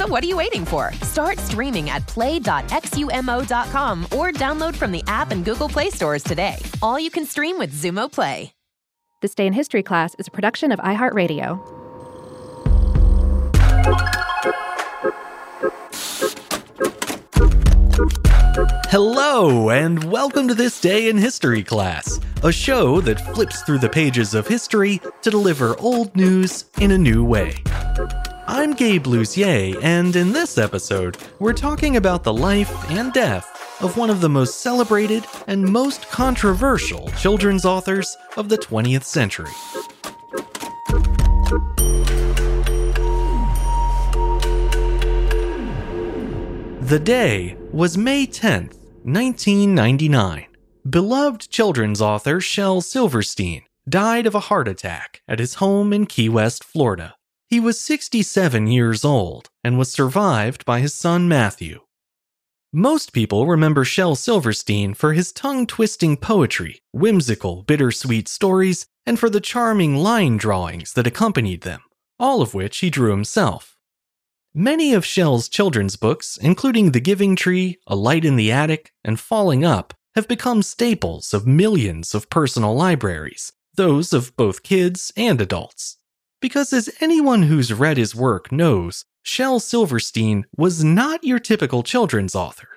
So what are you waiting for? Start streaming at play.xumo.com or download from the app and Google Play stores today. All you can stream with Xumo Play. This Day in History class is a production of iHeartRadio. Hello, and welcome to This Day in History class, a show that flips through the pages of history to deliver old news in a new way. I'm Gabe Luzier, and in this episode, we're talking about the life and death of one of the most celebrated and most controversial children's authors of the 20th century. The day was May 10th, 1999. Beloved children's author Shel Silverstein died of a heart attack at his home in Key West, Florida. He was 67 years old and was survived by his son Matthew. Most people remember Shel Silverstein for his tongue twisting poetry, whimsical, bittersweet stories, and for the charming line drawings that accompanied them, all of which he drew himself. Many of Shel's children's books, including The Giving Tree, A Light in the Attic, and Falling Up, have become staples of millions of personal libraries, those of both kids and adults. Because as anyone who's read his work knows, Shel Silverstein was not your typical children's author.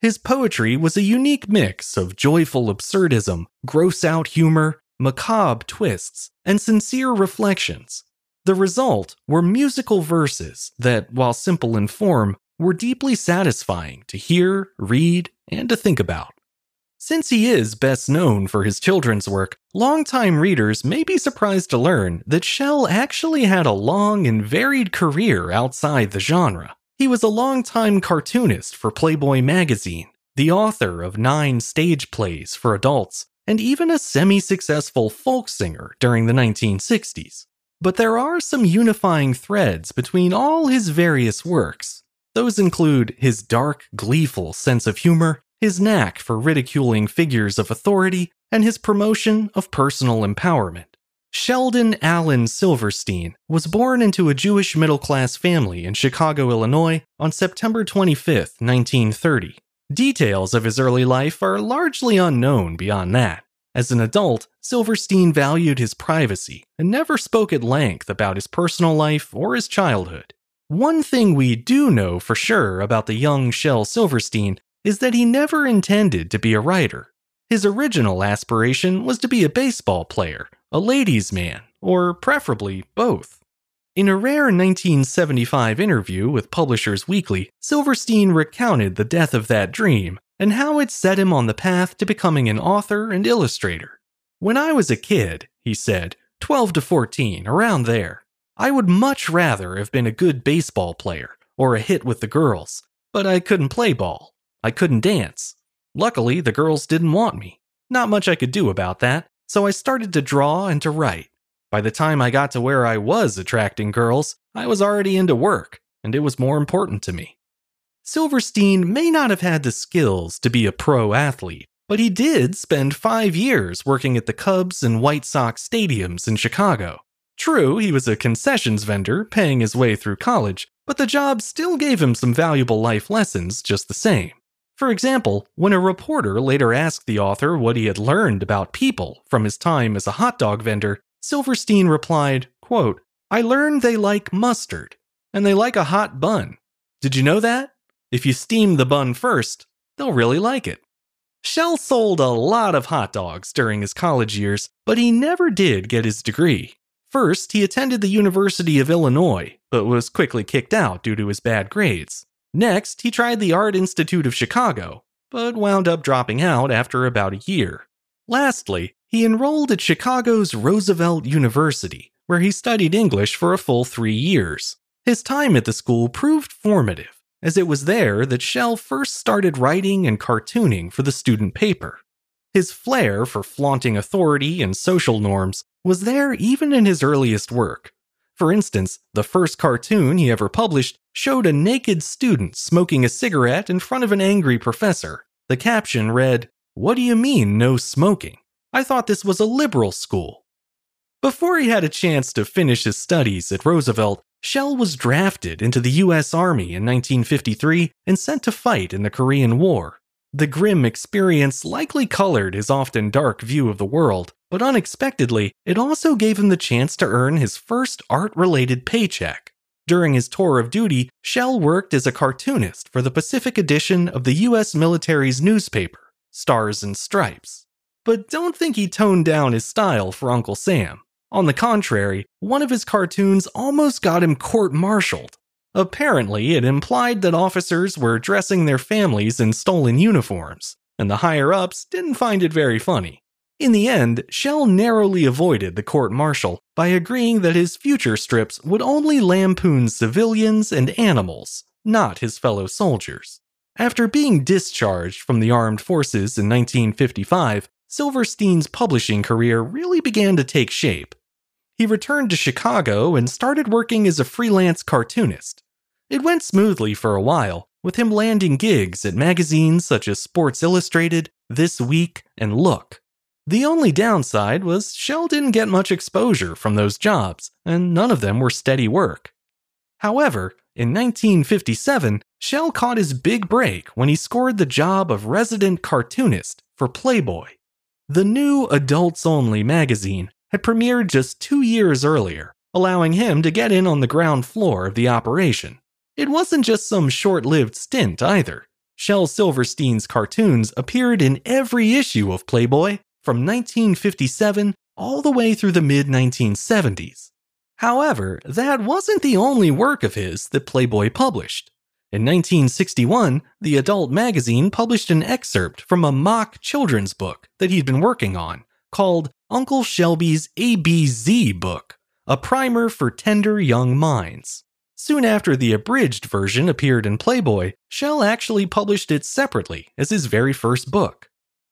His poetry was a unique mix of joyful absurdism, gross out humor, macabre twists, and sincere reflections. The result were musical verses that, while simple in form, were deeply satisfying to hear, read, and to think about. Since he is best known for his children's work, longtime readers may be surprised to learn that Shel actually had a long and varied career outside the genre. He was a longtime cartoonist for Playboy magazine, the author of nine stage plays for adults, and even a semi successful folk singer during the 1960s. But there are some unifying threads between all his various works. Those include his dark, gleeful sense of humor, his knack for ridiculing figures of authority, and his promotion of personal empowerment. Sheldon Allen Silverstein was born into a Jewish middle class family in Chicago, Illinois on September 25, 1930. Details of his early life are largely unknown beyond that. As an adult, Silverstein valued his privacy and never spoke at length about his personal life or his childhood. One thing we do know for sure about the young Shel Silverstein is that he never intended to be a writer. His original aspiration was to be a baseball player, a ladies' man, or preferably both. In a rare 1975 interview with Publishers Weekly, Silverstein recounted the death of that dream and how it set him on the path to becoming an author and illustrator. When I was a kid, he said, 12 to 14, around there, I would much rather have been a good baseball player or a hit with the girls, but I couldn't play ball. I couldn't dance. Luckily, the girls didn't want me. Not much I could do about that, so I started to draw and to write. By the time I got to where I was attracting girls, I was already into work, and it was more important to me. Silverstein may not have had the skills to be a pro athlete, but he did spend five years working at the Cubs and White Sox stadiums in Chicago. True, he was a concessions vendor paying his way through college, but the job still gave him some valuable life lessons just the same. For example, when a reporter later asked the author what he had learned about people from his time as a hot dog vendor, Silverstein replied, quote, I learned they like mustard, and they like a hot bun. Did you know that? If you steam the bun first, they'll really like it. Shel sold a lot of hot dogs during his college years, but he never did get his degree. First, he attended the University of Illinois, but was quickly kicked out due to his bad grades. Next, he tried the Art Institute of Chicago, but wound up dropping out after about a year. Lastly, he enrolled at Chicago's Roosevelt University, where he studied English for a full three years. His time at the school proved formative, as it was there that Shel first started writing and cartooning for the student paper. His flair for flaunting authority and social norms was there even in his earliest work. For instance, the first cartoon he ever published showed a naked student smoking a cigarette in front of an angry professor. The caption read, What do you mean, no smoking? I thought this was a liberal school. Before he had a chance to finish his studies at Roosevelt, Shel was drafted into the U.S. Army in 1953 and sent to fight in the Korean War. The grim experience likely colored his often dark view of the world, but unexpectedly, it also gave him the chance to earn his first art related paycheck. During his tour of duty, Shel worked as a cartoonist for the Pacific edition of the U.S. military's newspaper, Stars and Stripes. But don't think he toned down his style for Uncle Sam. On the contrary, one of his cartoons almost got him court martialed Apparently, it implied that officers were dressing their families in stolen uniforms, and the higher ups didn't find it very funny. In the end, Shel narrowly avoided the court martial by agreeing that his future strips would only lampoon civilians and animals, not his fellow soldiers. After being discharged from the armed forces in 1955, Silverstein's publishing career really began to take shape. He returned to Chicago and started working as a freelance cartoonist. It went smoothly for a while, with him landing gigs at magazines such as Sports Illustrated, This Week, and Look. The only downside was Shel didn't get much exposure from those jobs, and none of them were steady work. However, in 1957, Shel caught his big break when he scored the job of resident cartoonist for Playboy. The new adults only magazine had premiered just two years earlier, allowing him to get in on the ground floor of the operation. It wasn't just some short lived stint either. Shel Silverstein's cartoons appeared in every issue of Playboy from 1957 all the way through the mid 1970s. However, that wasn't the only work of his that Playboy published. In 1961, the adult magazine published an excerpt from a mock children's book that he'd been working on called Uncle Shelby's ABZ book, a primer for tender young minds. Soon after the abridged version appeared in Playboy, Shel actually published it separately as his very first book.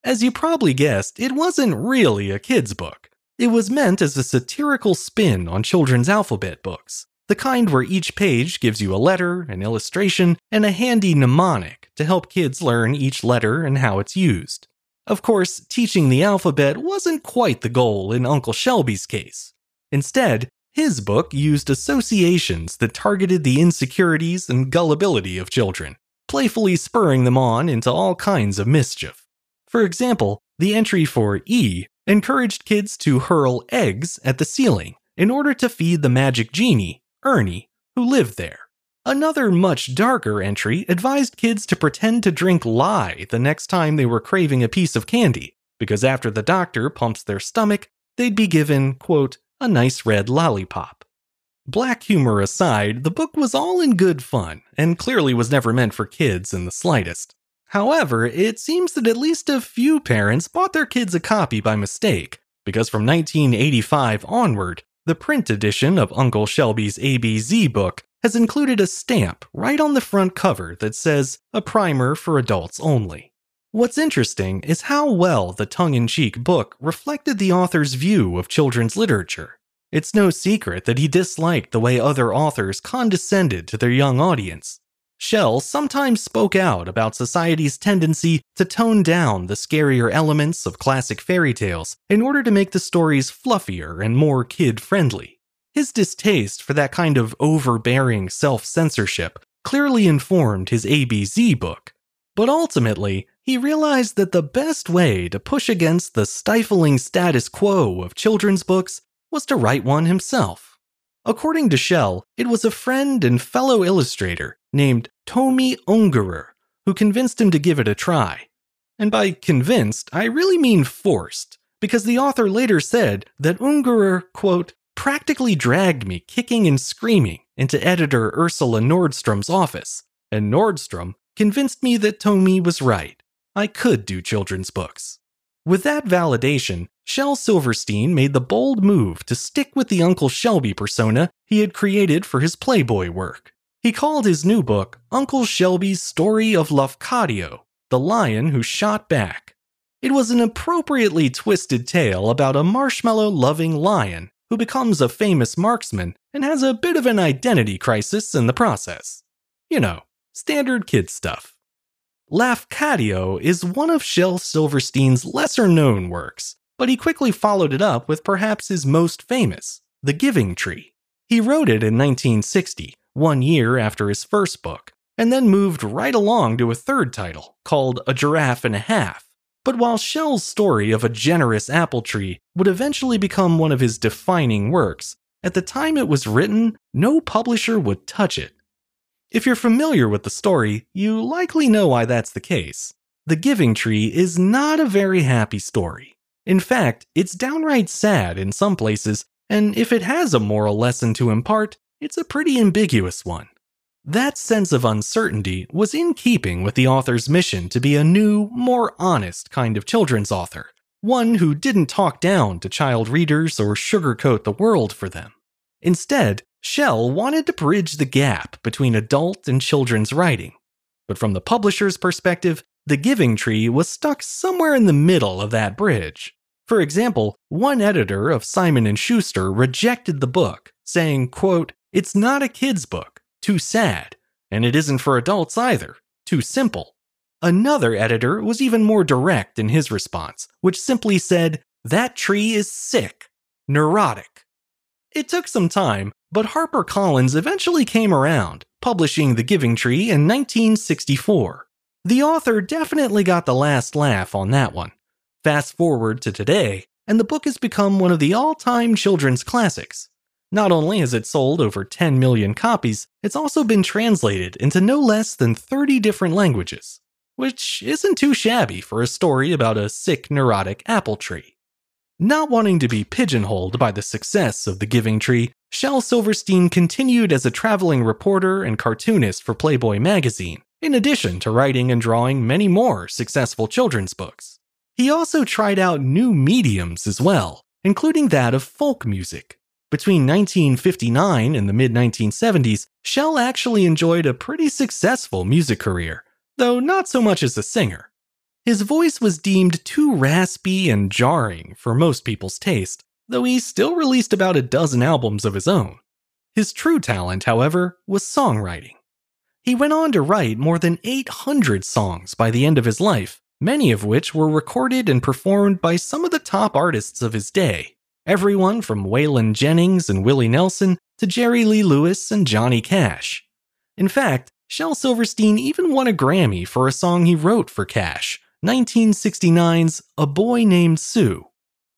As you probably guessed, it wasn't really a kid's book. It was meant as a satirical spin on children's alphabet books, the kind where each page gives you a letter, an illustration, and a handy mnemonic to help kids learn each letter and how it's used. Of course, teaching the alphabet wasn't quite the goal in Uncle Shelby's case. Instead, his book used associations that targeted the insecurities and gullibility of children, playfully spurring them on into all kinds of mischief. For example, the entry for E encouraged kids to hurl eggs at the ceiling in order to feed the magic genie, Ernie, who lived there. Another much darker entry advised kids to pretend to drink lye the next time they were craving a piece of candy, because after the doctor pumps their stomach, they'd be given, quote, a nice red lollipop. Black humor aside, the book was all in good fun, and clearly was never meant for kids in the slightest. However, it seems that at least a few parents bought their kids a copy by mistake, because from 1985 onward, the print edition of Uncle Shelby's ABZ book has included a stamp right on the front cover that says, A primer for adults only. What's interesting is how well the tongue in cheek book reflected the author's view of children's literature. It's no secret that he disliked the way other authors condescended to their young audience. Shel sometimes spoke out about society's tendency to tone down the scarier elements of classic fairy tales in order to make the stories fluffier and more kid friendly. His distaste for that kind of overbearing self censorship clearly informed his ABZ book, but ultimately, he realized that the best way to push against the stifling status quo of children's books was to write one himself. According to Shel, it was a friend and fellow illustrator named Tomi Ungerer who convinced him to give it a try. And by convinced, I really mean forced, because the author later said that Ungerer, quote, practically dragged me kicking and screaming into editor Ursula Nordstrom's office, and Nordstrom convinced me that Tomi was right. I could do children's books. With that validation, Shel Silverstein made the bold move to stick with the Uncle Shelby persona he had created for his Playboy work. He called his new book Uncle Shelby's Story of Lafcadio, the lion who shot back. It was an appropriately twisted tale about a marshmallow loving lion who becomes a famous marksman and has a bit of an identity crisis in the process. You know, standard kid stuff. Lafcadio is one of Shel Silverstein's lesser known works, but he quickly followed it up with perhaps his most famous, The Giving Tree. He wrote it in 1960, one year after his first book, and then moved right along to a third title called A Giraffe and a Half. But while Shel's story of a generous apple tree would eventually become one of his defining works, at the time it was written, no publisher would touch it. If you're familiar with the story, you likely know why that's the case. The Giving Tree is not a very happy story. In fact, it's downright sad in some places, and if it has a moral lesson to impart, it's a pretty ambiguous one. That sense of uncertainty was in keeping with the author's mission to be a new, more honest kind of children's author, one who didn't talk down to child readers or sugarcoat the world for them. Instead, Shel wanted to bridge the gap between adult and children's writing. But from the publisher's perspective, The Giving Tree was stuck somewhere in the middle of that bridge. For example, one editor of Simon & Schuster rejected the book, saying, quote, "It's not a kid's book too sad, and it isn't for adults either, too simple. Another editor was even more direct in his response, which simply said, That tree is sick, neurotic. It took some time, but HarperCollins eventually came around, publishing The Giving Tree in 1964. The author definitely got the last laugh on that one. Fast forward to today, and the book has become one of the all time children's classics, not only has it sold over 10 million copies, it's also been translated into no less than 30 different languages, which isn't too shabby for a story about a sick, neurotic apple tree. Not wanting to be pigeonholed by the success of The Giving Tree, Shel Silverstein continued as a traveling reporter and cartoonist for Playboy magazine, in addition to writing and drawing many more successful children's books. He also tried out new mediums as well, including that of folk music, between 1959 and the mid 1970s, Shel actually enjoyed a pretty successful music career, though not so much as a singer. His voice was deemed too raspy and jarring for most people's taste, though he still released about a dozen albums of his own. His true talent, however, was songwriting. He went on to write more than 800 songs by the end of his life, many of which were recorded and performed by some of the top artists of his day, everyone from Waylon Jennings and Willie Nelson to Jerry Lee Lewis and Johnny Cash. In fact, Shel Silverstein even won a Grammy for a song he wrote for Cash, 1969's A Boy Named Sue.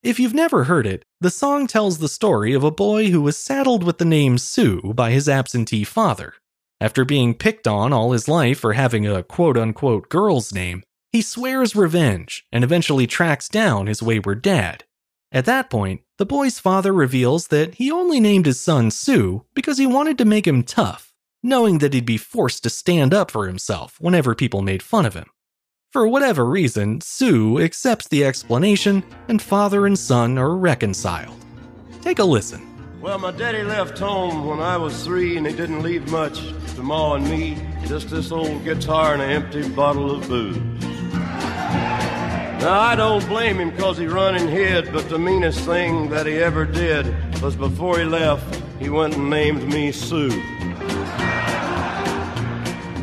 If you've never heard it, the song tells the story of a boy who was saddled with the name Sue by his absentee father. After being picked on all his life for having a quote unquote girl's name, he swears revenge and eventually tracks down his wayward dad. At that point, the boy's father reveals that he only named his son Sue because he wanted to make him tough, knowing that he'd be forced to stand up for himself whenever people made fun of him. For whatever reason, Sue accepts the explanation, and father and son are reconciled. Take a listen. Well, my daddy left home when I was three, and he didn't leave much to Ma and me, just this old guitar and an empty bottle of booze. Now, I don't blame him because he run and hid, but the meanest thing that he ever did was before he left, he went and named me Sue.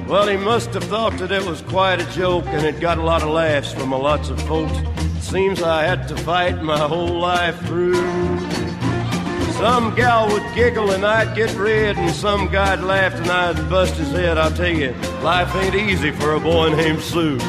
Well, he must have thought that it was quite a joke and it got a lot of laughs from a lots of folks. Seems I had to fight my whole life through. Some gal would giggle and I'd get red, and some guy'd laugh and I'd bust his head. I'll tell you, life ain't easy for a boy named Sue.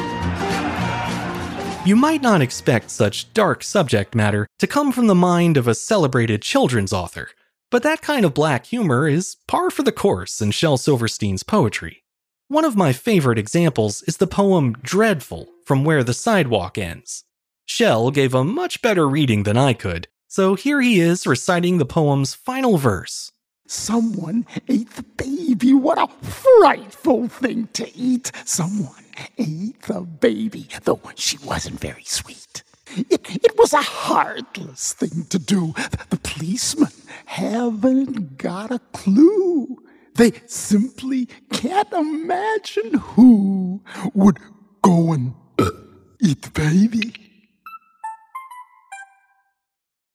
You might not expect such dark subject matter to come from the mind of a celebrated children's author, but that kind of black humor is par for the course in Shel Silverstein's poetry. One of my favorite examples is the poem Dreadful from Where the Sidewalk Ends. Shel gave a much better reading than I could, so here he is reciting the poem's final verse. Someone ate the baby. What a frightful thing to eat. Someone ate the baby, though she wasn't very sweet. It, it was a heartless thing to do. The policemen haven't got a clue. They simply can't imagine who would go and eat the baby.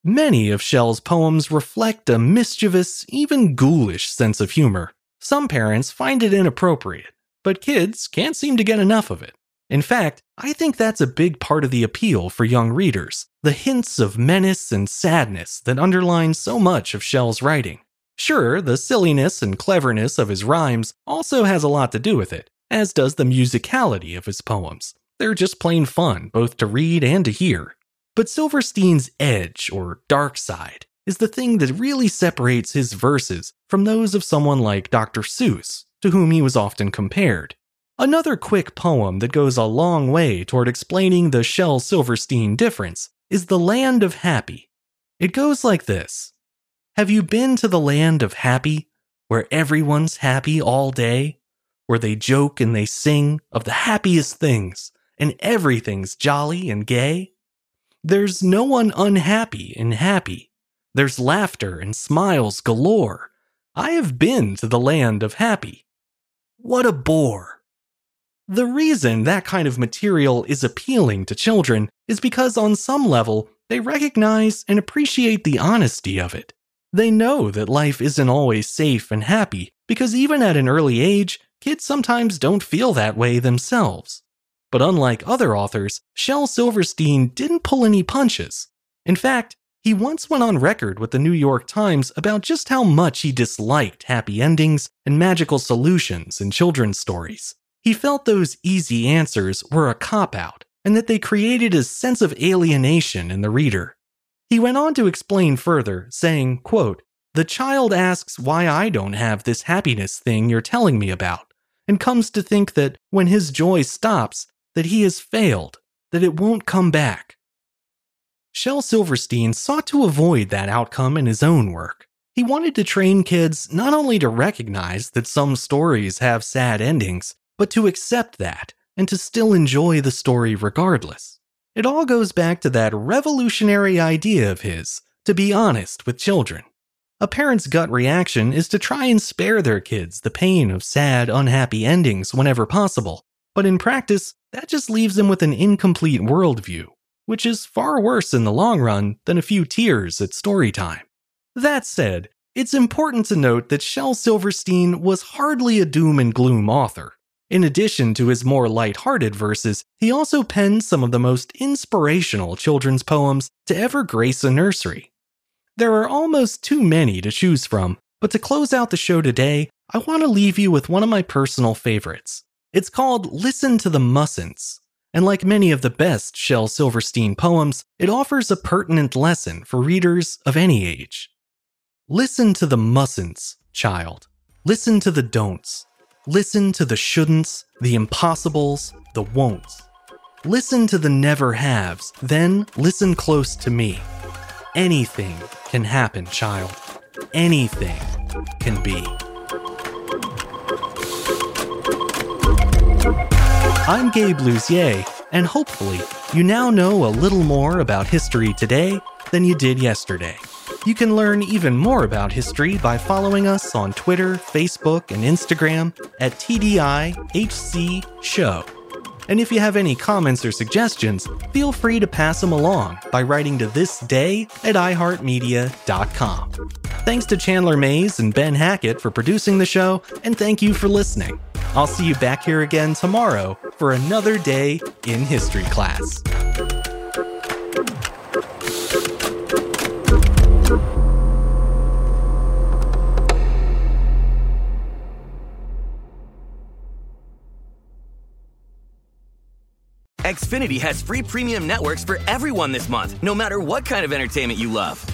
Many of Shel's poems reflect a mischievous, even ghoulish sense of humor. Some parents find it inappropriate, but kids can't seem to get enough of it. In fact, I think that's a big part of the appeal for young readers the hints of menace and sadness that underline so much of Shel's writing. Sure, the silliness and cleverness of his rhymes also has a lot to do with it, as does the musicality of his poems. They're just plain fun, both to read and to hear. But Silverstein's edge, or dark side, is the thing that really separates his verses from those of someone like Dr. Seuss, to whom he was often compared. Another quick poem that goes a long way toward explaining the Shel Silverstein difference is The Land of Happy. It goes like this Have you been to the land of happy, where everyone's happy all day? Where they joke and they sing of the happiest things, and everything's jolly and gay? There's no one unhappy and happy. There's laughter and smiles galore. I have been to the land of happy. What a bore! The reason that kind of material is appealing to children is because, on some level, they recognize and appreciate the honesty of it. They know that life isn't always safe and happy because, even at an early age, kids sometimes don't feel that way themselves. But unlike other authors, Shel Silverstein didn't pull any punches. In fact, he once went on record with the New York Times about just how much he disliked happy endings and magical solutions in children's stories. He felt those easy answers were a cop out and that they created a sense of alienation in the reader. He went on to explain further, saying, quote, The child asks why I don't have this happiness thing you're telling me about, and comes to think that when his joy stops, that he has failed, that it won't come back. Shel Silverstein sought to avoid that outcome in his own work. He wanted to train kids not only to recognize that some stories have sad endings, but to accept that and to still enjoy the story regardless. It all goes back to that revolutionary idea of his to be honest with children. A parent's gut reaction is to try and spare their kids the pain of sad, unhappy endings whenever possible, but in practice, that just leaves them with an incomplete worldview, which is far worse in the long run than a few tears at story time. That said, it's important to note that Shel Silverstein was hardly a doom and gloom author. In addition to his more light-hearted verses, he also penned some of the most inspirational children's poems to ever grace a nursery. There are almost too many to choose from, but to close out the show today, I want to leave you with one of my personal favorites. It's called Listen to the Mustn'ts, and like many of the best Shel Silverstein poems, it offers a pertinent lesson for readers of any age. Listen to the mustn'ts, child. Listen to the don'ts. Listen to the shouldn'ts, the impossibles, the won'ts. Listen to the never haves, then listen close to me. Anything can happen, child. Anything can be. I'm Gabe Luzier, and hopefully, you now know a little more about history today than you did yesterday. You can learn even more about history by following us on Twitter, Facebook, and Instagram at TDIHC Show. And if you have any comments or suggestions, feel free to pass them along by writing to this day at iHeartMedia.com. Thanks to Chandler Mays and Ben Hackett for producing the show, and thank you for listening. I'll see you back here again tomorrow for another day in history class. Xfinity has free premium networks for everyone this month, no matter what kind of entertainment you love.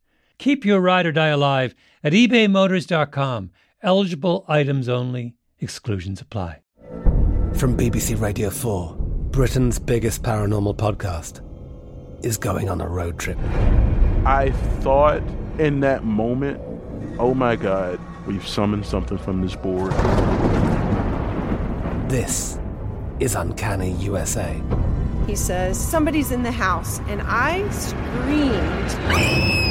Keep your ride or die alive at ebaymotors.com. Eligible items only, exclusions apply. From BBC Radio 4, Britain's biggest paranormal podcast is going on a road trip. I thought in that moment, oh my God, we've summoned something from this board. This is Uncanny USA. He says, Somebody's in the house, and I screamed.